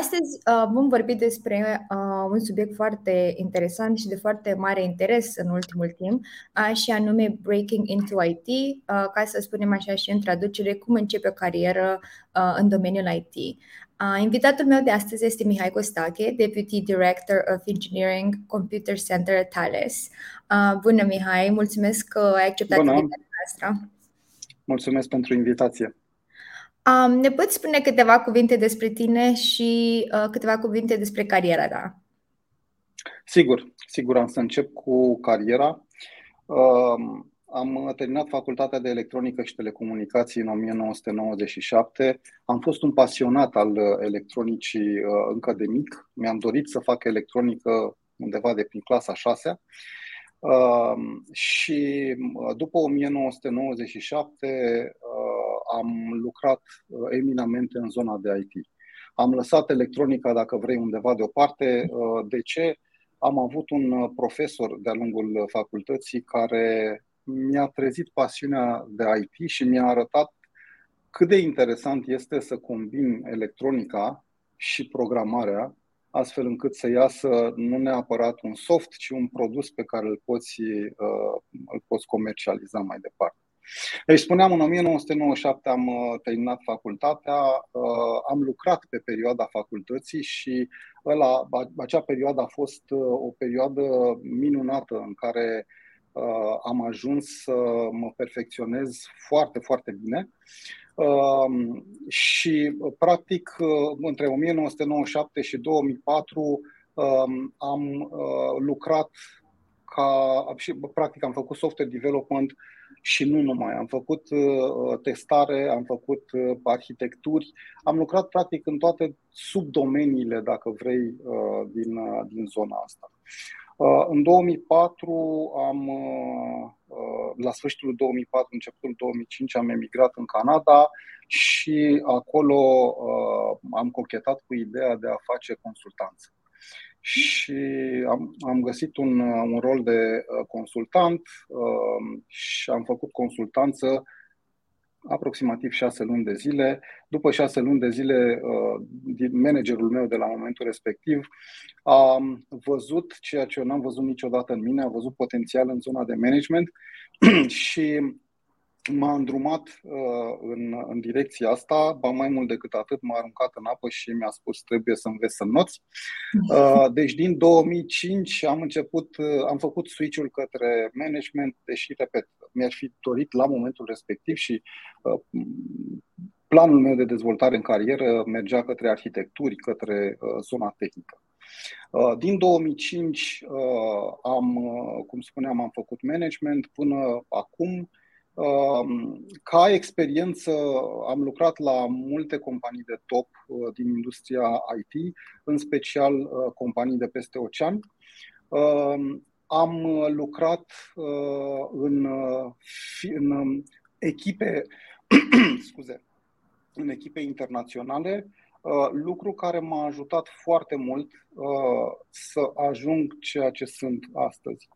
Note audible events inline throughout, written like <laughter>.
Astăzi uh, vom vorbi despre uh, un subiect foarte interesant și de foarte mare interes în ultimul timp, uh, și anume Breaking into IT, uh, ca să spunem așa și în traducere, cum începe o carieră uh, în domeniul IT. Uh, invitatul meu de astăzi este Mihai Costache, Deputy Director of Engineering Computer Center at Thales. Uh, bună, Mihai! Mulțumesc că ai acceptat invitația noastră. Mulțumesc pentru invitație. Um, ne poți spune câteva cuvinte despre tine și uh, câteva cuvinte despre cariera ta? Sigur, sigur am să încep cu cariera. Uh, am terminat facultatea de electronică și telecomunicații în 1997. Am fost un pasionat al electronicii uh, încă de mic. Mi-am dorit să fac electronică undeva de prin clasa 6 uh, și uh, după 1997 am lucrat uh, eminamente în zona de IT. Am lăsat electronica, dacă vrei, undeva deoparte. Uh, de ce? Am avut un uh, profesor de-a lungul facultății care mi-a trezit pasiunea de IT și mi-a arătat cât de interesant este să combin electronica și programarea, astfel încât să iasă nu neapărat un soft, ci un produs pe care îl poți, îl poți comercializa mai departe. Îi spuneam, în 1997 am uh, terminat facultatea, uh, am lucrat pe perioada facultății și ăla, acea perioadă a fost uh, o perioadă minunată în care am ajuns să mă perfecționez foarte, foarte bine. Um, și, practic, între 1997 și 2004 um, am lucrat ca, și practic am făcut software development și nu numai. Am făcut uh, testare, am făcut uh, arhitecturi, am lucrat practic în toate subdomeniile, dacă vrei, uh, din, uh, din zona asta. Uh, în 2004 am, uh, uh, la sfârșitul 2004, începutul 2005, am emigrat în Canada și acolo uh, am cochetat cu ideea de a face consultanță și am, am găsit un, un rol de uh, consultant uh, și am făcut consultanță aproximativ șase luni de zile. După șase luni de zile, uh, managerul meu de la momentul respectiv a văzut ceea ce eu n-am văzut niciodată în mine, a văzut potențial în zona de management <clears throat> și m-a îndrumat uh, în, în direcția asta, ba mai mult decât atât, m-a aruncat în apă și mi-a spus trebuie să înveți să noți. Uh, deci din 2005 am început, uh, am făcut switch-ul către management, deși, repet, mi-aș fi dorit la momentul respectiv și uh, planul meu de dezvoltare în carieră mergea către arhitecturi, către uh, zona tehnică. Uh, din 2005 uh, am, cum spuneam, am făcut management până acum Um, ca experiență am lucrat la multe companii de top uh, din industria IT, în special uh, companii de peste ocean. Um, am lucrat uh, în, în um, echipe, <coughs> scuze, în echipe internaționale, lucru care m-a ajutat foarte mult să ajung ceea ce sunt astăzi.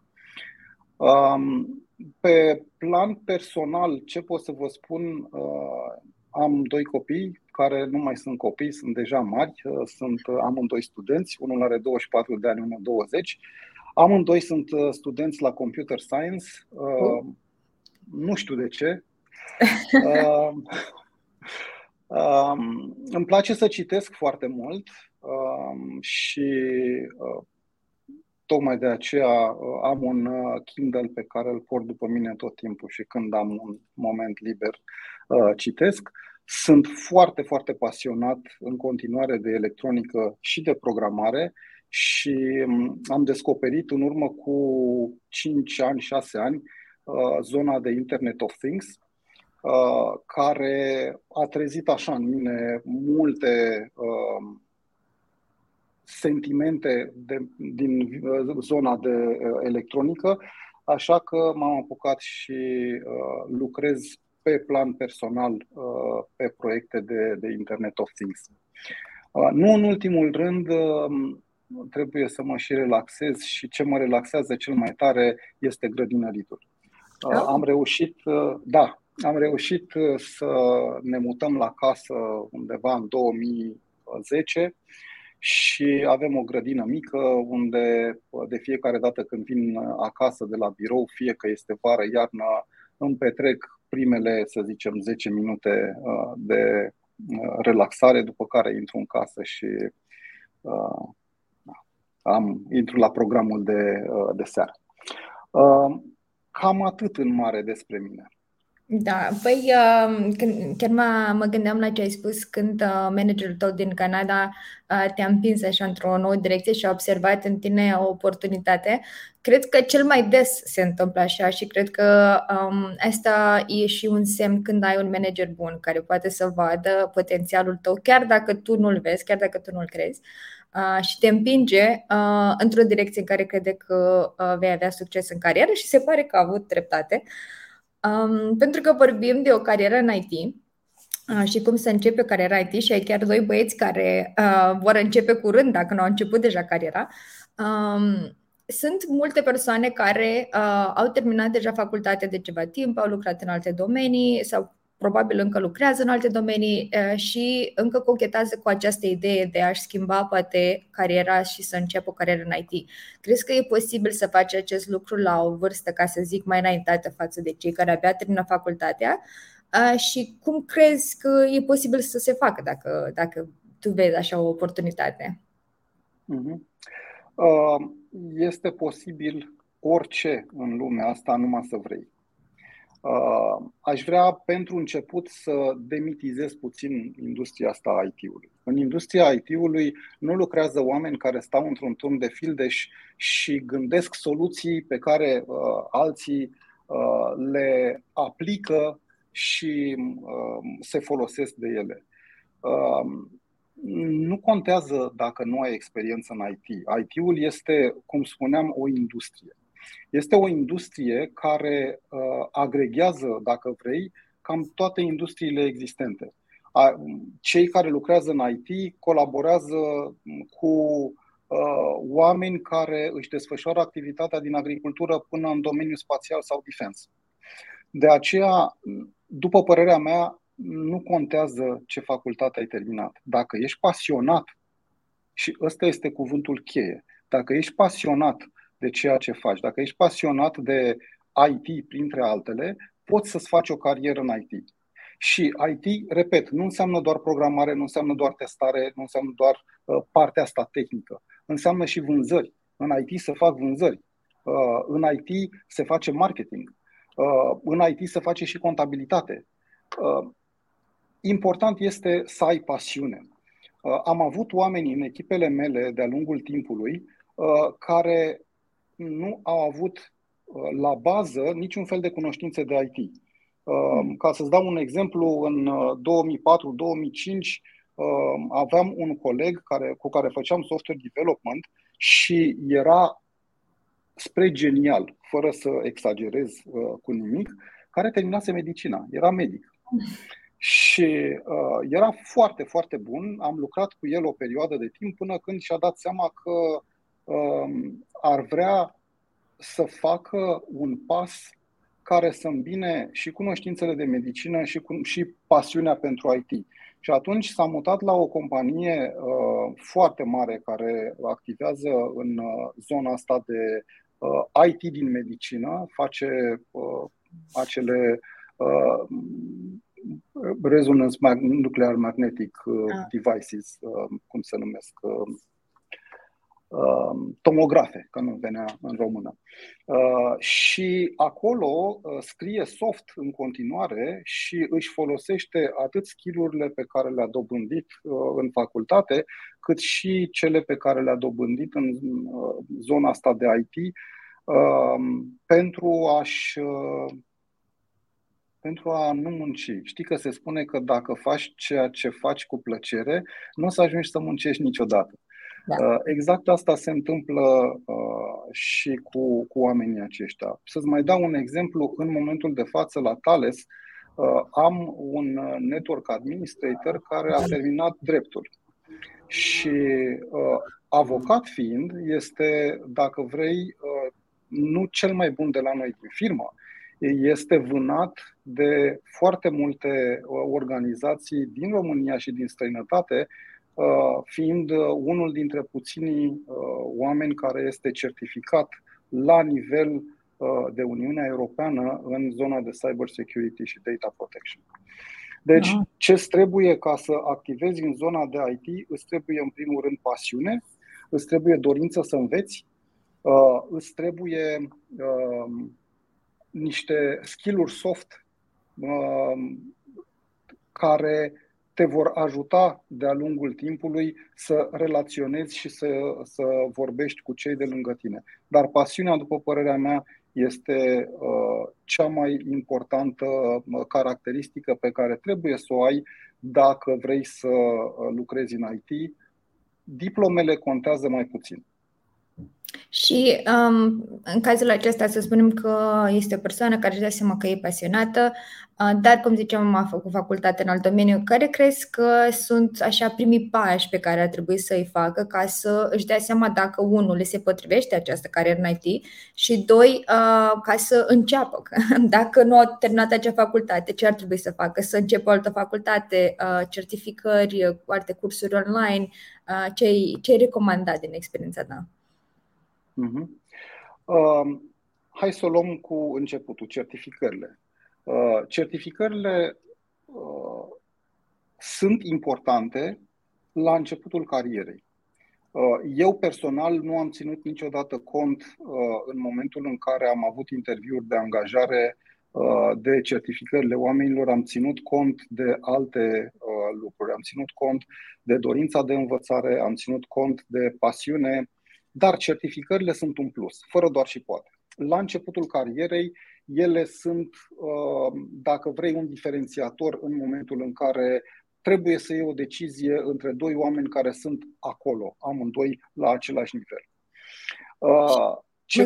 Pe plan personal, ce pot să vă spun? Uh, am doi copii care nu mai sunt copii, sunt deja mari, uh, sunt uh, amândoi studenți, unul are 24 de ani, unul 20. Amândoi sunt studenți la Computer Science, mm. nu știu de ce. <laughs> Um, îmi place să citesc foarte mult um, și tocmai de aceea uh, am un uh, Kindle pe care îl port după mine tot timpul și când am un moment liber uh, citesc. Sunt foarte, foarte pasionat în continuare de electronică și de programare și um, am descoperit în urmă cu 5 ani, 6 ani zona de Internet of Things, care a trezit așa în mine multe sentimente de, din zona de electronică, așa că m-am apucat și lucrez pe plan personal pe proiecte de, de Internet of Things. Nu în ultimul rând, trebuie să mă și relaxez și ce mă relaxează cel mai tare este grădinăritul. Oh. Am reușit, da, am reușit să ne mutăm la casă undeva în 2010 și avem o grădină mică unde de fiecare dată când vin acasă de la birou, fie că este vară, iarnă, îmi petrec primele, să zicem, 10 minute de relaxare, după care intru în casă și am, intru la programul de, uh, de seară. Uh, cam atât în mare despre mine. Da, păi uh, când, chiar mă, mă gândeam la ce ai spus când managerul tău din Canada te-a împins așa într-o nouă direcție și a observat în tine o oportunitate. Cred că cel mai des se întâmplă așa și cred că um, asta e și un semn când ai un manager bun care poate să vadă potențialul tău, chiar dacă tu nu-l vezi, chiar dacă tu nu-l crezi și te împinge într-o direcție în care crede că vei avea succes în carieră și se pare că a avut dreptate. Pentru că vorbim de o carieră în IT și cum să începe cariera IT și ai chiar doi băieți care vor începe curând, dacă nu au început deja cariera. Sunt multe persoane care au terminat deja facultatea de ceva timp, au lucrat în alte domenii sau probabil încă lucrează în alte domenii și încă cochetează cu această idee de a-și schimba poate cariera și să înceapă o carieră în IT. Crezi că e posibil să faci acest lucru la o vârstă, ca să zic, mai înaintată față de cei care abia termină facultatea? Și cum crezi că e posibil să se facă dacă, dacă tu vezi așa o oportunitate? Mhm. Este posibil orice în lumea asta, numai să vrei. Uh, aș vrea pentru început să demitizez puțin industria asta a IT-ului. În industria IT-ului nu lucrează oameni care stau într-un turn de fildeș și gândesc soluții pe care uh, alții uh, le aplică și uh, se folosesc de ele. Uh, nu contează dacă nu ai experiență în IT. IT-ul este, cum spuneam, o industrie. Este o industrie care uh, agregează, dacă vrei, cam toate industriile existente. Cei care lucrează în IT colaborează cu uh, oameni care își desfășoară activitatea din agricultură până în domeniul spațial sau defense. De aceea, după părerea mea, nu contează ce facultate ai terminat. Dacă ești pasionat, și ăsta este cuvântul cheie, dacă ești pasionat de ceea ce faci. Dacă ești pasionat de IT, printre altele, poți să-ți faci o carieră în IT. Și IT, repet, nu înseamnă doar programare, nu înseamnă doar testare, nu înseamnă doar uh, partea asta tehnică. Înseamnă și vânzări. În IT se fac vânzări. Uh, în IT se face marketing. Uh, în IT se face și contabilitate. Uh, important este să ai pasiune. Uh, am avut oameni în echipele mele de-a lungul timpului uh, care nu au avut uh, la bază niciun fel de cunoștințe de IT. Uh, hmm. Ca să-ți dau un exemplu, în 2004-2005 uh, aveam un coleg care, cu care făceam software development și era spre genial, fără să exagerez cu nimic, care terminase medicina, era medic. Și uh, era foarte, foarte bun. Am lucrat cu el o perioadă de timp până când și-a dat seama că Um, ar vrea să facă un pas care să îmbine și cunoștințele de medicină și, cu, și pasiunea pentru IT. Și atunci s-a mutat la o companie uh, foarte mare care activează în uh, zona asta de uh, IT din medicină, face uh, acele uh, resonance nuclear magnetic uh, ah. devices, uh, cum se numesc, uh, Um, tomografe, că nu venea în română. Uh, și acolo uh, scrie soft în continuare și își folosește atât skillurile pe care le-a dobândit uh, în facultate, cât și cele pe care le-a dobândit în zona asta de IT um, pentru a-și pentru a nu munci. Știi că se spune că dacă faci ceea ce faci cu plăcere, nu o să ajungi să muncești niciodată. Da. Exact asta se întâmplă și cu, cu oamenii aceștia. Să-ți mai dau un exemplu. În momentul de față, la Thales, am un network administrator care a terminat dreptul. Și avocat fiind, este, dacă vrei, nu cel mai bun de la noi din firmă, este vânat de foarte multe uh, organizații din România și din străinătate, uh, fiind uh, unul dintre puținii oameni care este certificat la nivel de Uniunea Europeană în zona de cyber security și data protection. Deci, da. ce trebuie ca să activezi în zona de IT? Îți trebuie, în primul rând, pasiune, îți trebuie dorință să înveți, îți trebuie niște skill-uri soft um, care te vor ajuta de-a lungul timpului să relaționezi și să, să vorbești cu cei de lângă tine. Dar pasiunea, după părerea mea, este uh, cea mai importantă uh, caracteristică pe care trebuie să o ai dacă vrei să uh, lucrezi în IT. Diplomele contează mai puțin. Și um, în cazul acesta să spunem că este o persoană care își dă seama că e pasionată, uh, dar, cum ziceam, a făcut facultate în alt domeniu. Care crezi că sunt așa primii pași pe care ar trebui să îi facă ca să își dea seama dacă, unul, le se potrivește această carieră în IT și, doi, uh, ca să înceapă. <laughs> Dacă nu au terminat acea facultate, ce ar trebui să facă? Să înceapă o altă facultate, uh, certificări, alte cursuri online? Ce-i, ce-i recomandat din experiența ta? Uh-huh. Uh, hai să o luăm cu începutul, certificările. Uh, certificările uh, sunt importante la începutul carierei. Uh, eu personal nu am ținut niciodată cont uh, în momentul în care am avut interviuri de angajare uh, de certificările oamenilor, am ținut cont de alte lucruri, am ținut cont de dorința de învățare, am ținut cont de pasiune, dar certificările sunt un plus, fără doar și poate. La începutul carierei, ele sunt, uh, dacă vrei, un diferențiator în momentul în care trebuie să iei o decizie între doi oameni care sunt acolo, amândoi la același nivel. Uh, ce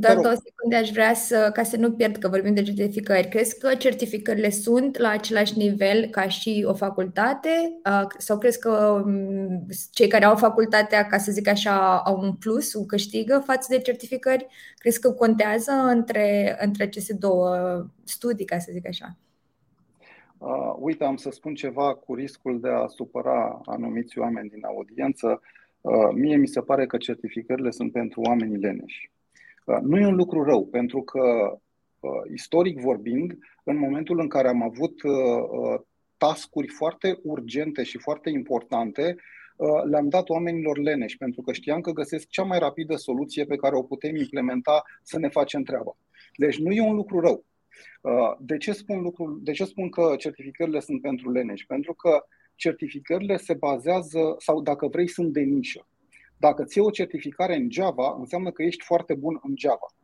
doar două secunde aș vrea să, ca să nu pierd că vorbim de certificări. Crezi că certificările sunt la același nivel ca și o facultate? Sau crezi că mm, cei care au facultatea, ca să zic așa, au un plus, un câștigă față de certificări? Crezi că contează între, între aceste două studii, ca să zic așa? Uh, uite, am să spun ceva cu riscul de a supăra anumiți oameni din audiență. Uh, mie mi se pare că certificările sunt pentru oamenii leneși. Uh, nu e un lucru rău, pentru că, uh, istoric vorbind, în momentul în care am avut uh, tascuri foarte urgente și foarte importante, le-am dat oamenilor leneși, pentru că știam că găsesc cea mai rapidă soluție pe care o putem implementa să ne facem treaba. Deci nu e un lucru rău. De ce spun, lucru, de ce spun că certificările sunt pentru leneși? Pentru că certificările se bazează, sau dacă vrei, sunt de nișă. Dacă ți o certificare în Java, înseamnă că ești foarte bun în Java.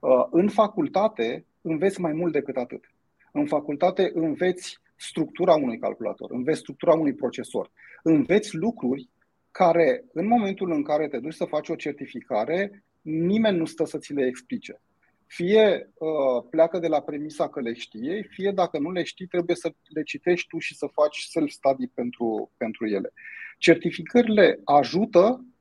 Uh, în facultate înveți mai mult decât atât. În facultate înveți structura unui calculator, înveți structura unui procesor, înveți lucruri care, în momentul în care te duci să faci o certificare, nimeni nu stă să ți le explice. Fie uh, pleacă de la premisa că le știe, fie dacă nu le știi, trebuie să le citești tu și să faci self-study pentru, pentru ele. Certificările ajută Uh,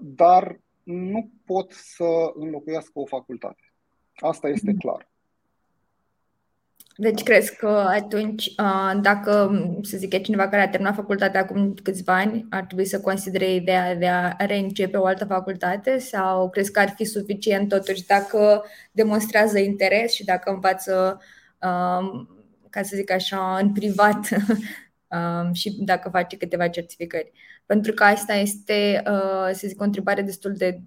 dar nu pot să înlocuiască o facultate. Asta este clar. Deci crezi că atunci, uh, dacă, să zic, e cineva care a terminat facultatea acum câțiva ani, ar trebui să considere ideea de a reîncepe o altă facultate sau crezi că ar fi suficient totuși dacă demonstrează interes și dacă învață, uh, ca să zic așa, în privat <laughs> și dacă face câteva certificări. Pentru că asta este, uh, să zic, o întrebare destul de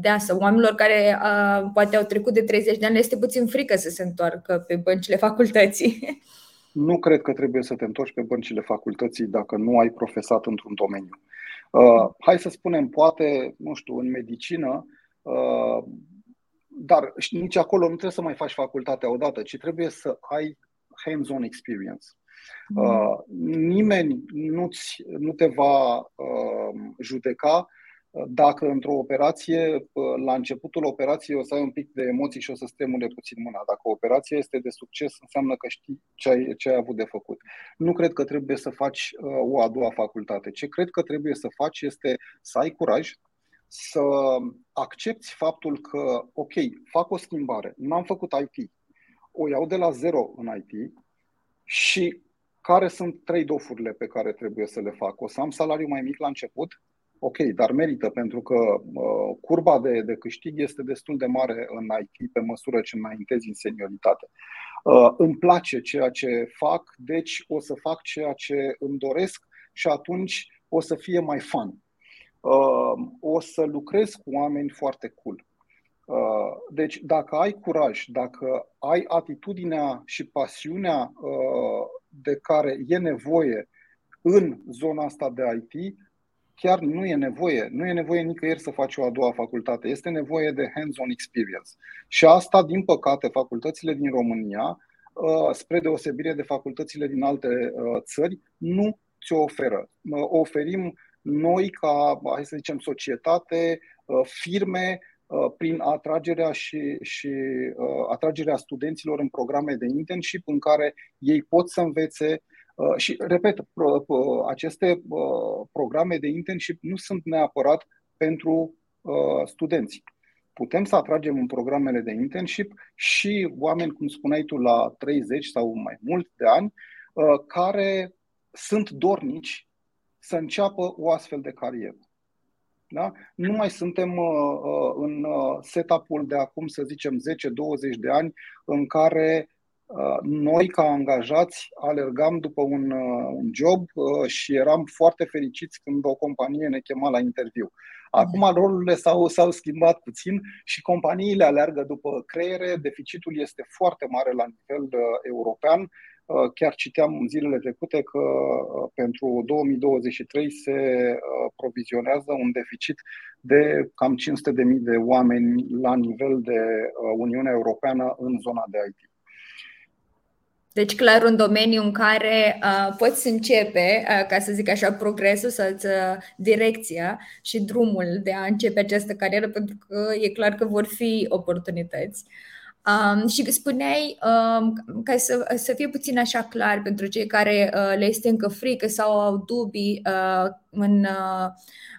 deasă. Oamenilor care uh, poate au trecut de 30 de ani este puțin frică să se întoarcă pe băncile facultății. <laughs> Nu cred că trebuie să te întorci pe băncile facultății dacă nu ai profesat într-un domeniu. Uh, hai să spunem, poate, nu știu, în medicină, uh, dar nici acolo nu trebuie să mai faci facultatea odată, ci trebuie să ai hands-on experience. Uh, nimeni nu, nu te va uh, judeca dacă într-o operație, la începutul operației o să ai un pic de emoții și o să stremule puțin mâna. Dacă operația este de succes, înseamnă că știi ce ai, ce ai avut de făcut. Nu cred că trebuie să faci uh, o a doua facultate. Ce cred că trebuie să faci este să ai curaj, să accepti faptul că, ok, fac o schimbare, n-am făcut IT, o iau de la zero în IT și care sunt trei dofurile pe care trebuie să le fac? O să am salariu mai mic la început, ok, dar merită pentru că uh, curba de, de câștig este destul de mare în IT pe măsură ce înaintezi în senioritate. Uh, îmi place ceea ce fac, deci o să fac ceea ce îmi doresc și atunci o să fie mai fun. Uh, o să lucrez cu oameni foarte cool. Uh, deci, dacă ai curaj, dacă ai atitudinea și pasiunea uh, de care e nevoie în zona asta de IT, chiar nu e nevoie. Nu e nevoie nicăieri să faci o a doua facultate. Este nevoie de hands-on experience. Și asta, din păcate, facultățile din România, uh, spre deosebire de facultățile din alte uh, țări, nu ți-o oferă. O oferim noi ca, hai să zicem, societate, uh, firme, prin atragerea și, și atragerea studenților în programe de internship în care ei pot să învețe Uh, și, repet, aceste uh, programe de internship nu sunt neapărat pentru uh, studenți. Putem să atragem în programele de internship și oameni, cum spuneai tu, la 30 sau mai mult de ani, care sunt dornici să înceapă o astfel de carieră. Da? Nu mai suntem uh, în setup-ul de acum, să zicem, 10-20 de ani, în care Uh, noi, ca angajați, alergam după un, uh, un job uh, și eram foarte fericiți când o companie ne chema la interviu. Acum rolurile s-au, s-au schimbat puțin și companiile alergă după creiere. Deficitul este foarte mare la nivel uh, european. Uh, chiar citeam zilele trecute că uh, pentru 2023 se provizionează un deficit de cam 500.000 de oameni la nivel de Uniunea Europeană în zona de IT. Deci, clar, un domeniu în care uh, poți începe, uh, ca să zic așa, progresul sau uh, direcția și drumul de a începe această carieră, pentru că e clar că vor fi oportunități. Um, și spuneai, um, ca să, să fie puțin așa clar pentru cei care uh, le este încă frică sau au dubii uh, în, uh,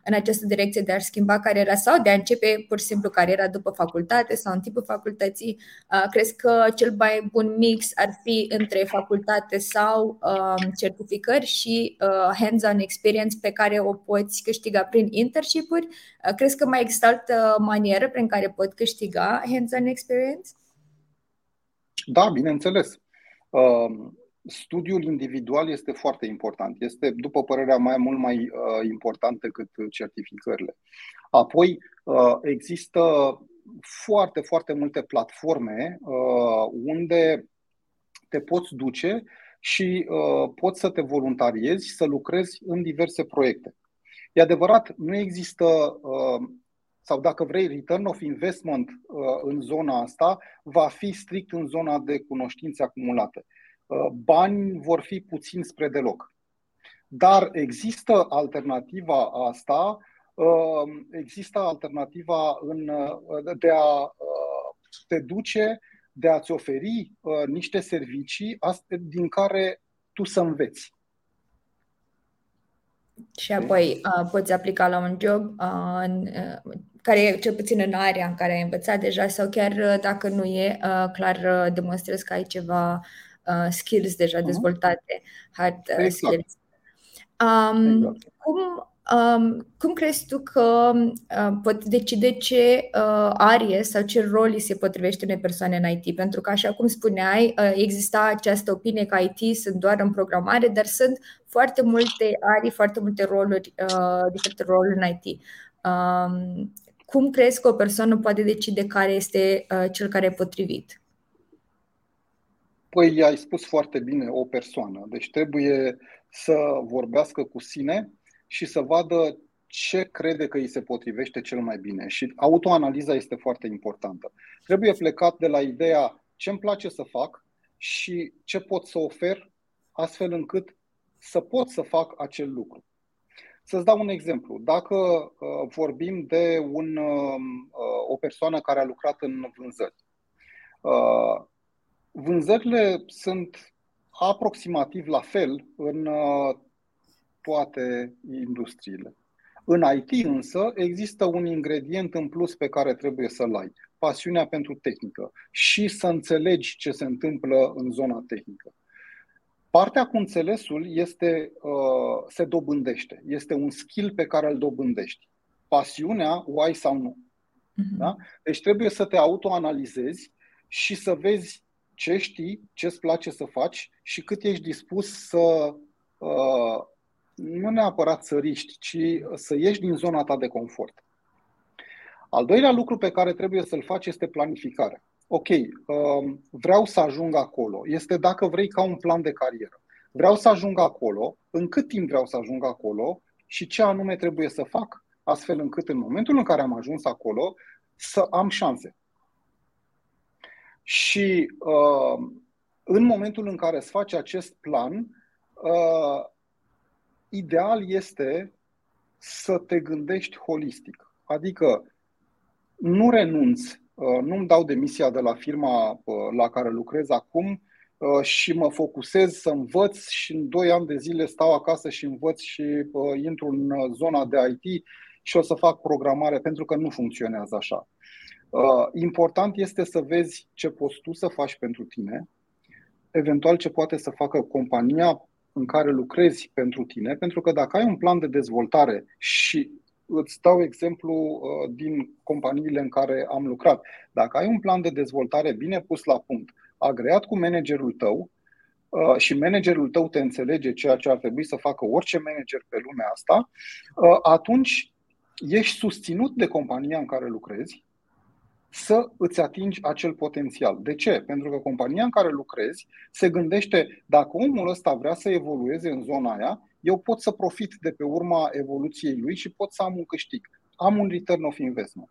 în această direcție de a schimba cariera sau de a începe pur și simplu cariera după facultate sau în tipul facultății, uh, crezi că cel mai bun mix ar fi între facultate sau uh, certificări și uh, hands-on experience pe care o poți câștiga prin internship-uri? Uh, crezi că mai există altă manieră prin care pot câștiga hands-on experience? Da, bineînțeles. Uh, studiul individual este foarte important. Este, după părerea mea, mult mai uh, important decât certificările. Apoi, uh, există foarte, foarte multe platforme unde te poți duce și poți să te voluntariezi, să lucrezi în diverse proiecte. E adevărat, nu există sau dacă vrei, return of investment uh, în zona asta va fi strict în zona de cunoștințe acumulate. Uh, bani vor fi puțin spre deloc. Dar există alternativa asta, uh, există alternativa în, de a te duce, de a-ți oferi niște servicii din care tu să înveți. Și apoi uh, poți aplica la un job uh, în, uh, care e cel puțin în area în care ai învățat deja sau chiar uh, dacă nu e, uh, clar uh, demonstrezi că ai ceva uh, skills deja uh-huh. dezvoltate, hard uh, exact. skills. Um, exact. Cum Um, cum crezi tu că uh, pot decide ce uh, arie sau ce rol îi se potrivește unei persoane în IT? Pentru că, așa cum spuneai, uh, exista această opinie că IT sunt doar în programare, dar sunt foarte multe arii, foarte multe roluri, uh, diferite roluri în IT. Um, cum crezi că o persoană poate decide care este uh, cel care e potrivit? Păi ai spus foarte bine o persoană. Deci trebuie să vorbească cu sine și să vadă ce crede că îi se potrivește cel mai bine. Și autoanaliza este foarte importantă. Trebuie plecat de la ideea ce îmi place să fac și ce pot să ofer astfel încât să pot să fac acel lucru. Să-ți dau un exemplu. Dacă uh, vorbim de un, uh, o persoană care a lucrat în vânzări, uh, vânzările sunt aproximativ la fel în uh, toate industriile. În IT însă există un ingredient în plus pe care trebuie să-l ai, pasiunea pentru tehnică și să înțelegi ce se întâmplă în zona tehnică. Partea cu înțelesul este, uh, se dobândește. Este un skill pe care îl dobândești. Pasiunea o ai sau nu. Uh-huh. Da? Deci trebuie să te autoanalizezi și să vezi ce știi, ce îți place să faci și cât ești dispus să uh, nu neapărat să riști, ci să ieși din zona ta de confort. Al doilea lucru pe care trebuie să-l faci este planificarea. Ok, um, vreau să ajung acolo. Este dacă vrei ca un plan de carieră. Vreau să ajung acolo, în cât timp vreau să ajung acolo și ce anume trebuie să fac, astfel încât în momentul în care am ajuns acolo să am șanse. Și uh, în momentul în care îți faci acest plan, uh, ideal este să te gândești holistic. Adică nu renunți, uh, nu-mi dau demisia de la firma uh, la care lucrez acum uh, și mă focusez să învăț și în 2 ani de zile stau acasă și învăț și intru în zona de IT și o să fac programare pentru că nu funcționează așa. Important este să vezi ce poți tu să faci pentru tine, eventual ce poate să facă compania în care lucrezi pentru tine, pentru că dacă ai un plan de dezvoltare și îți dau exemplu uh, din companiile în care am lucrat, dacă ai un plan de dezvoltare bine pus la punct, agreat cu managerul tău uh, și managerul tău te înțelege ceea ce ar trebui să facă orice manager pe lumea asta, uh, atunci ești susținut de compania în care lucrezi să îți atingi acel potențial. De ce? Pentru că compania în care lucrezi se gândește dacă omul ăsta vrea să evolueze în zona aia, eu pot să profit de pe urma evoluției lui și pot să am un câștig. Am un return of investment.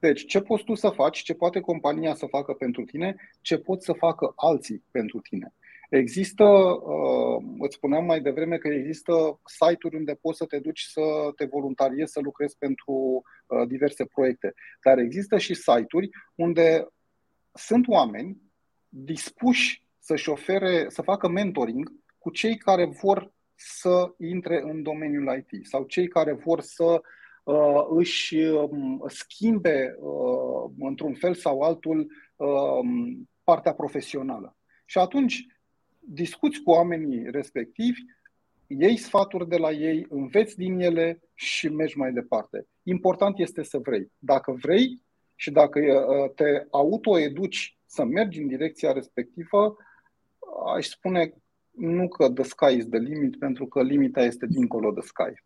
Deci, ce poți tu să faci, ce poate compania să facă pentru tine, ce pot să facă alții pentru tine. Există, uh, îți spuneam mai devreme că există site-uri unde poți să te duci să te voluntariezi, să lucrezi pentru uh, diverse proiecte. Dar există și site-uri unde sunt oameni dispuși să-și ofere, să facă mentoring cu cei care vor să intre în domeniul IT sau cei care vor să uh, își um, schimbe uh, într-un fel sau altul uh, partea profesională. Și atunci discuți cu oamenii respectivi, iei sfaturi de la ei, înveți din ele și mergi mai departe. Important este să vrei. Dacă vrei și dacă uh, te autoeduci să mergi în direcția respectivă, aș spune nu că the sky is the limit, pentru că limita este dincolo de sky.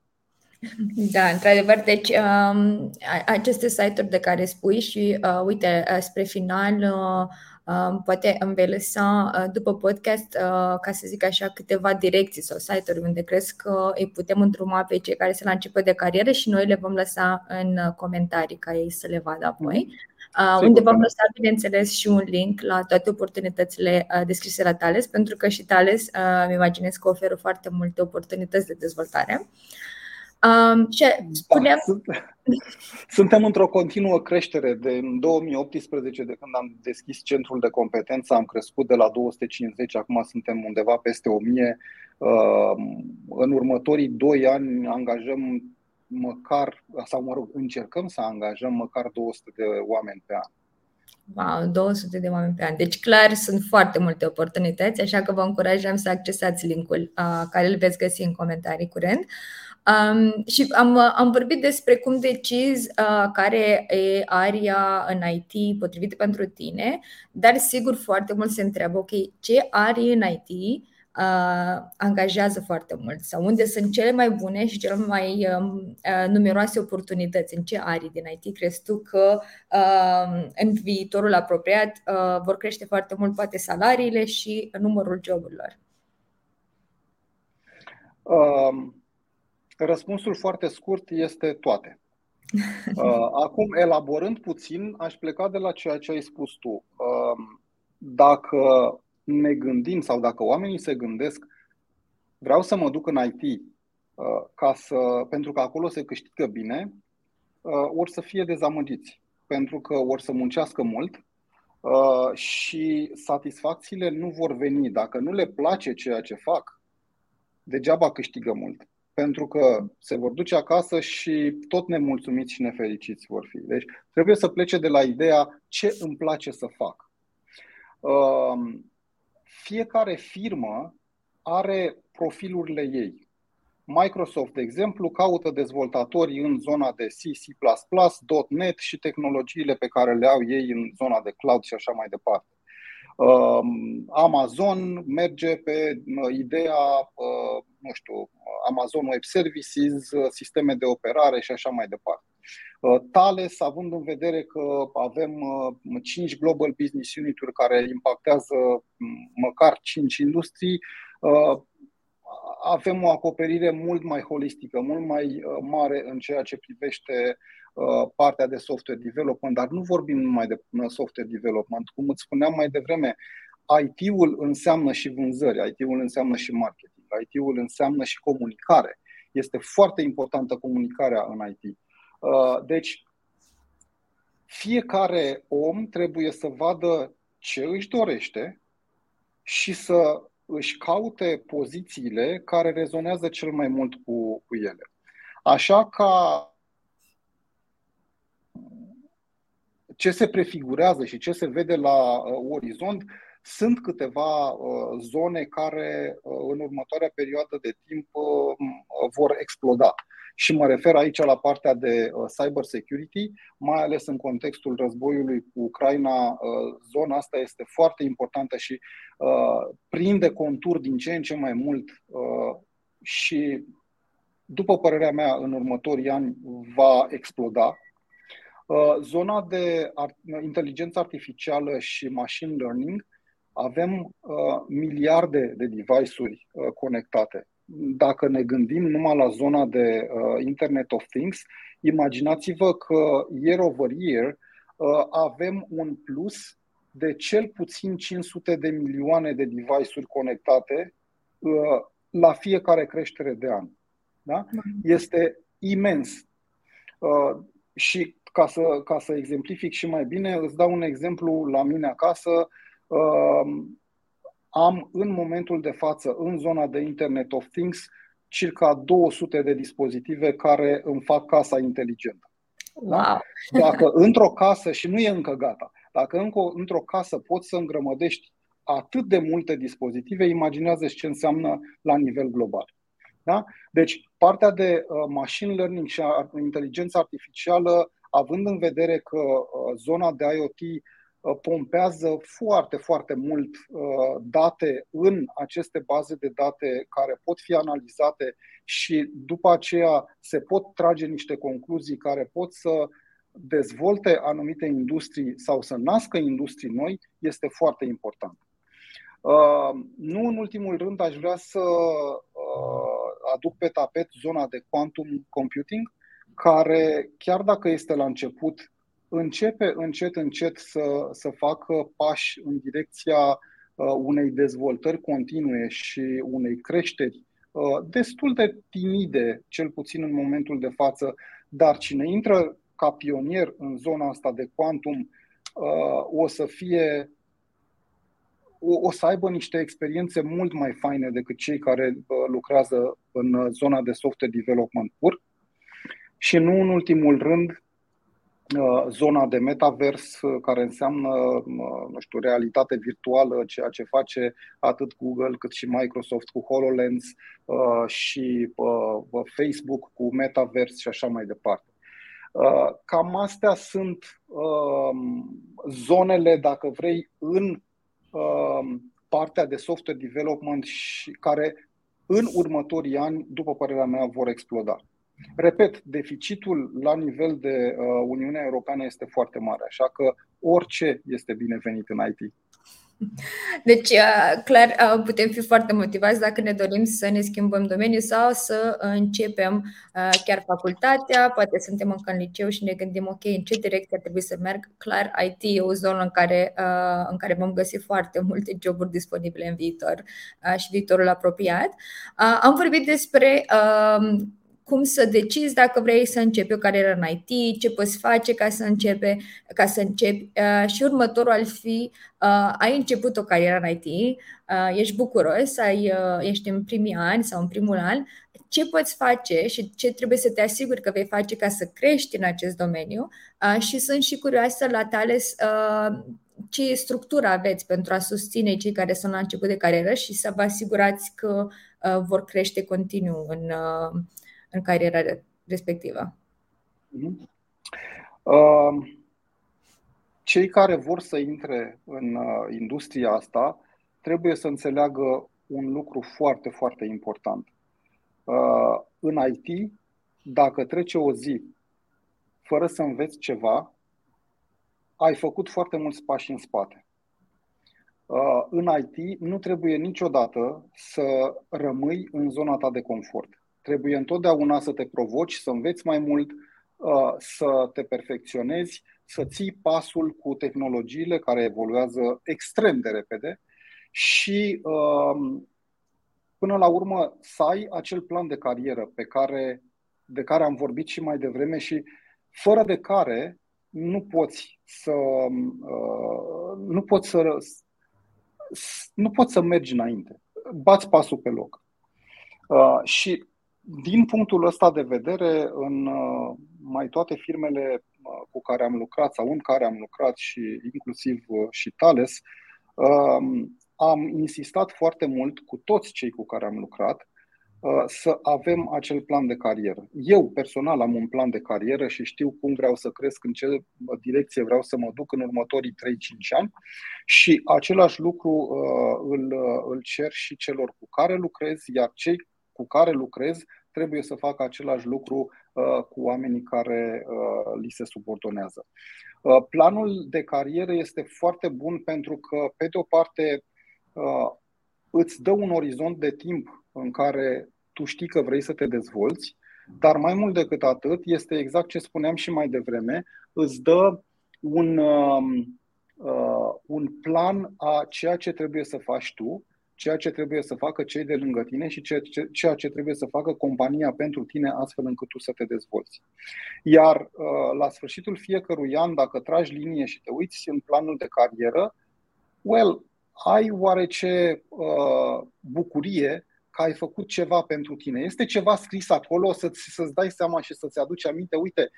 Da, într-adevăr, deci um, aceste site-uri de care spui și uh, uite, uh, spre final uh, poate îmi vei lăsa după podcast, ca să zic așa, câteva direcții sau site-uri unde crezi că îi putem îndruma pe cei care se la început de carieră și noi le vom lăsa în comentarii ca ei să le vadă apoi. Uh, unde vom lăsa, bineînțeles, și un link la toate oportunitățile uh, descrise la Thales, pentru că și Thales, uh, îmi imaginez că oferă foarte multe oportunități de dezvoltare. Um, și da, spuneam... Da, <laughs> suntem într-o continuă creștere. De în 2018, de când am deschis centrul de competență, am crescut de la 250, acum suntem undeva peste 1000. În următorii 2 ani angajăm măcar, sau mă rog, încercăm să angajăm măcar 200 de oameni pe an. Wow, 200 de oameni pe an. Deci, clar, sunt foarte multe oportunități, așa că vă încurajăm să accesați linkul uh, care îl veți găsi în comentarii curent. Um, și am, am vorbit despre cum decizi uh, care e aria în IT potrivită pentru tine, dar sigur foarte mult se întreabă, ok, ce arii în IT uh, angajează foarte mult sau unde sunt cele mai bune și cele mai um, uh, numeroase oportunități, în ce arii din IT crezi tu că uh, în viitorul apropiat uh, vor crește foarte mult poate salariile și numărul joburilor? Um, răspunsul foarte scurt este toate. <laughs> Uh, acum, elaborând puțin, aș pleca de la ceea ce ai spus tu. Um, dacă ne gândim sau dacă oamenii se gândesc, vreau să mă duc în IT ca să, pentru că acolo se câștigă bine, ori să fie dezamăgiți, pentru că ori să muncească mult și satisfacțiile nu vor veni. Dacă nu le place ceea ce fac, degeaba câștigă mult pentru că se vor duce acasă și tot nemulțumiți și nefericiți vor fi. Deci trebuie să plece de la ideea ce îmi place să fac. Um, fiecare firmă are profilurile ei. Microsoft, de exemplu, caută dezvoltatori în zona de C, C++, .NET și tehnologiile pe care le au ei în zona de cloud și așa mai departe. Um, Amazon merge pe uh, ideea, uh, nu știu, Amazon Web Services, uh, sisteme de operare și așa mai departe. Thales, având în vedere că avem 5 global business unit-uri care impactează măcar 5 industrii, avem o acoperire mult mai holistică, mult mai mare în ceea ce privește Uh, partea de software development, dar nu vorbim numai de software development. Cum îți spuneam mai devreme, IT-ul înseamnă și vânzări, IT-ul înseamnă și marketing, IT-ul înseamnă și comunicare. Este foarte importantă comunicarea în IT. Uh, deci, fiecare om trebuie să vadă ce își dorește și să își caute pozițiile care rezonează cel mai mult cu, cu ele. Așa ca ce se prefigurează și ce se vede la uh, orizont, sunt câteva uh, zone care uh, în următoarea perioadă de timp vor exploda. Și mă refer aici la partea de cyber security, mai ales în contextul războiului cu Ucraina. Zona asta este foarte importantă și prinde contur din ce în ce mai mult și, după părerea mea, în următorii ani va exploda Uh, zona de inteligență artificială și machine learning avem uh, miliarde de device-uri uh, conectate. Dacă ne gândim numai la zona de Internet of Things, imaginați-vă că year over year avem un plus de cel puțin 500 de milioane de device-uri conectate la fiecare creștere de an. Da? Este imens. Și ca să, ca să exemplific și mai bine, îți dau un exemplu la mine acasă. Uh, am în momentul de față, în zona de Internet of Things, circa 200 de dispozitive care îmi fac casa inteligentă. Wow. Dacă într-o casă, și nu e încă gata, dacă încă, într-o casă poți să îngrămădești atât de multe dispozitive, imaginează ce înseamnă la nivel global. Da? Deci, partea de uh, machine learning și inteligență artificială având în vedere că uh, zona de IoT uh, pompează foarte, foarte mult uh, date în aceste baze de date care pot fi analizate și după aceea se pot trage niște concluzii care pot să dezvolte anumite industrii sau să nască industrii noi, este foarte important. Nu în ultimul rând aș vrea să aduc pe tapet zona de quantum computing, care, chiar dacă este la început, începe încet, încet să, să facă pași în direcția uh, unei dezvoltări continue și unei creșteri uh, destul de timide, cel puțin în momentul de față, dar cine intră ca pionier în zona asta de quantum uh, o să fie o, o să aibă niște experiențe mult mai faine decât cei care lucrează în zona de software development pur. Și nu în ultimul rând, uh, zona de metavers, uh, care înseamnă, uh, nu știu, realitate virtuală, ceea ce face atât Google cât și Microsoft cu HoloLens și Facebook cu metavers și așa mai departe. Cam astea sunt zonele, dacă vrei, în partea de software development și care în următorii ani, după părerea mea, vor exploda. Repet, deficitul la nivel de uh, Uniunea Europeană este foarte mare, așa că orice este binevenit în IT. Deci, uh, clar, uh, putem fi foarte motivați dacă ne dorim să ne schimbăm domeniul sau să începem uh, chiar facultatea, poate suntem încă în liceu și ne gândim, ok, în ce direcție ar trebui să merg. Clar, IT e o zonă în care, în care vom găsi foarte multe joburi disponibile în viitor și viitorul apropiat. Am vorbit despre cum să decizi dacă vrei să începi o carieră în IT, ce poți face ca să, începe, ca să începi. Uh, și următorul ar fi, uh, ai început o carieră în IT, uh, ești bucuros, ai, ești în primii ani sau în primul an, ce poți face și ce trebuie să te asiguri că vei face ca să crești în acest domeniu și sunt și curioasă la tale ce structură aveți pentru a susține cei care sunt la început de carieră și să vă asigurați că vor crește continuu în, în cariera respectivă? Mm-hmm. Uh, cei care vor să intre în uh, industria asta trebuie să înțeleagă un lucru foarte, foarte important. Uh, în IT, dacă trece o zi fără să înveți ceva, ai făcut foarte mulți pași în spate. Uh, în IT nu trebuie niciodată să rămâi în zona ta de confort. Trebuie întotdeauna să te provoci, să înveți mai mult, uh, să te perfecționezi, să ții pasul cu tehnologiile care evoluează extrem de repede și um, până la urmă să ai acel plan de carieră pe care, de care am vorbit și mai devreme și fără de care nu poți să uh, nu poți să nu poți să mergi înainte. Bați pasul pe loc. Uh, și din punctul ăsta de vedere, în uh, mai toate firmele uh, cu care am lucrat sau în care am lucrat și inclusiv uh, și Thales, um, am insistat foarte mult cu toți cei cu care am lucrat să avem acel plan de carieră. Eu personal am un plan de carieră și știu cum vreau să cresc, în ce direcție vreau să mă duc în următorii 3-5 ani și același lucru îl, îl cer și celor cu care lucrez, iar cei cu care lucrez trebuie să facă același lucru uh, cu oamenii care uh, li se subordonează. Uh, planul de carieră este foarte bun pentru că, pe de o parte, îți dă un orizont de timp în care tu știi că vrei să te dezvolți, dar mai mult decât atât, este exact ce spuneam și mai devreme, îți dă un, um, un plan a ceea ce trebuie să faci tu ceea ce trebuie să facă cei de lângă tine și ceea ce, ceea ce trebuie să facă compania pentru tine astfel încât tu să te dezvolți. Iar uh, la sfârșitul fiecărui an, dacă tragi linie și te uiți în planul de carieră, well, ai oarece uh, bucurie că ai făcut ceva pentru tine. Este ceva scris acolo să-ți, să-ți dai seama și să-ți aduci aminte, uite,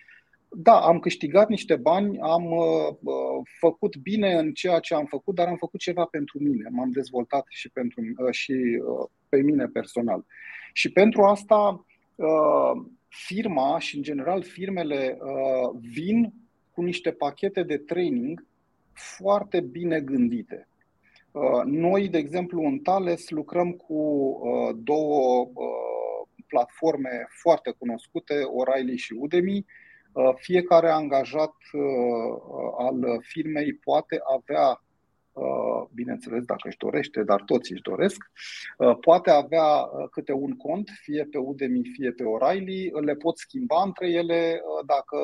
da, am câștigat niște bani, am uh, uh, făcut bine în ceea ce am făcut, dar am făcut ceva pentru mine. M-am dezvoltat și, pentru, uh, și uh, pe mine personal. Și pentru asta, uh, firma și, în general, firmele uh, vin cu niște pachete de training foarte bine gândite. Uh, noi, de exemplu, în Thales lucrăm cu uh, două uh, platforme foarte cunoscute, O'Reilly și Udemy, Uh, fiecare angajat uh, al firmei poate avea uh, bineînțeles dacă își dorește, dar toți își doresc, poate avea câte un cont, fie pe Udemy, fie pe O'Reilly, le pot schimba între ele dacă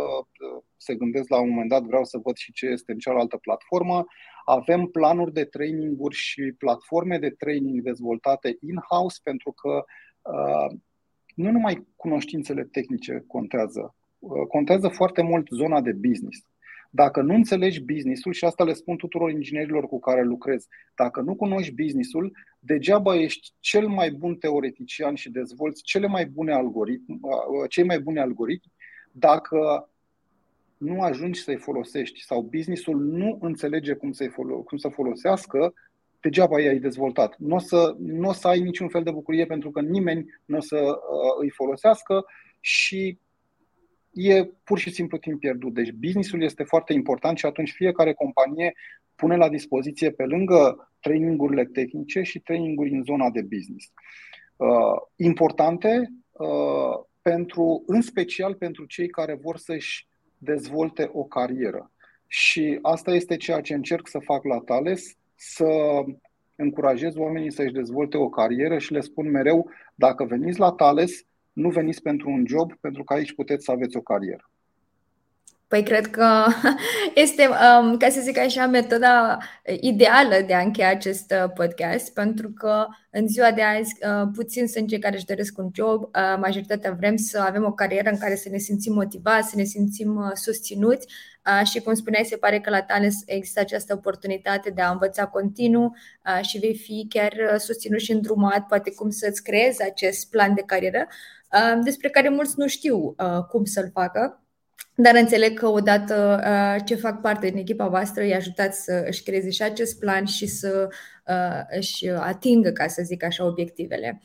se gândesc la un moment dat vreau să văd și ce este în cealaltă platformă. Avem planuri de traininguri și platforme de training dezvoltate in-house pentru că nu numai cunoștințele tehnice contează, Uh, contează foarte mult zona de business. Dacă nu înțelegi businessul, și asta le spun tuturor inginerilor cu care lucrez, dacă nu cunoști businessul, degeaba ești cel mai bun teoretician și dezvolți cele mai bune algoritmi, uh, cei mai buni algoritmi, dacă nu ajungi să-i folosești sau businessul nu înțelege cum, să folo- cum să folosească, degeaba i-ai dezvoltat. Nu o să, n-o să ai niciun fel de bucurie pentru că nimeni nu o să uh, îi folosească și e pur și simplu timp pierdut. Deci businessul este foarte important și atunci fiecare companie pune la dispoziție pe lângă trainingurile tehnice și traininguri în zona de business. Uh, importante uh, pentru, în special pentru cei care vor să-și dezvolte o carieră. Și asta este ceea ce încerc să fac la Thales, să încurajez oamenii să-și dezvolte o carieră și le spun mereu, dacă veniți la Thales, nu veniți pentru un job, pentru că aici puteți să aveți o carieră. Păi cred că <laughs> este, um, ca să zic așa, metoda ideală de a încheia acest uh, podcast, pentru că în ziua de azi uh, puțin sunt cei care își doresc un job, uh, majoritatea vrem să avem o carieră în care să ne simțim motivați, să ne simțim susținuți și cum spuneai, se pare că la Thales există această oportunitate de a învăța continuu și vei fi chiar susținut și îndrumat, poate cum să-ți creezi acest plan de carieră, despre care mulți nu știu cum să-l facă dar înțeleg că odată uh, ce fac parte din echipa voastră îi ajutați să își creeze și acest plan și să uh, își atingă, ca să zic așa, obiectivele.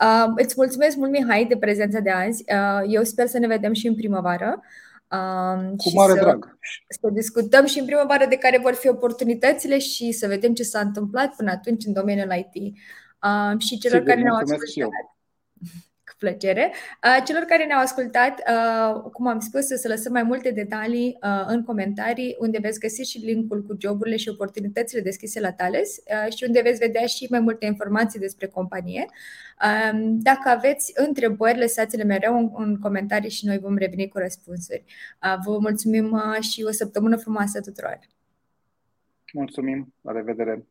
Uh, îți mulțumesc mult, Mihai, de prezența de azi. Eu sper să ne vedem și în primăvară. Cu mare să, drag. Să discutăm și în primăvară de care vor fi oportunitățile și să vedem ce s-a întâmplat până atunci în domeniul IT. Și celor Sigur, care ne-au ascultat <laughs> plăcere. Celor care ne-au ascultat, cum am spus, să lăsăm mai multe detalii în comentarii, unde veți găsi și linkul cu joburile și oportunitățile deschise la Thales și unde veți vedea și mai multe informații despre companie. Dacă aveți întrebări, lăsați-le mereu în comentarii și noi vom reveni cu răspunsuri. Vă mulțumim și o săptămână frumoasă tuturor! Mulțumim! La revedere!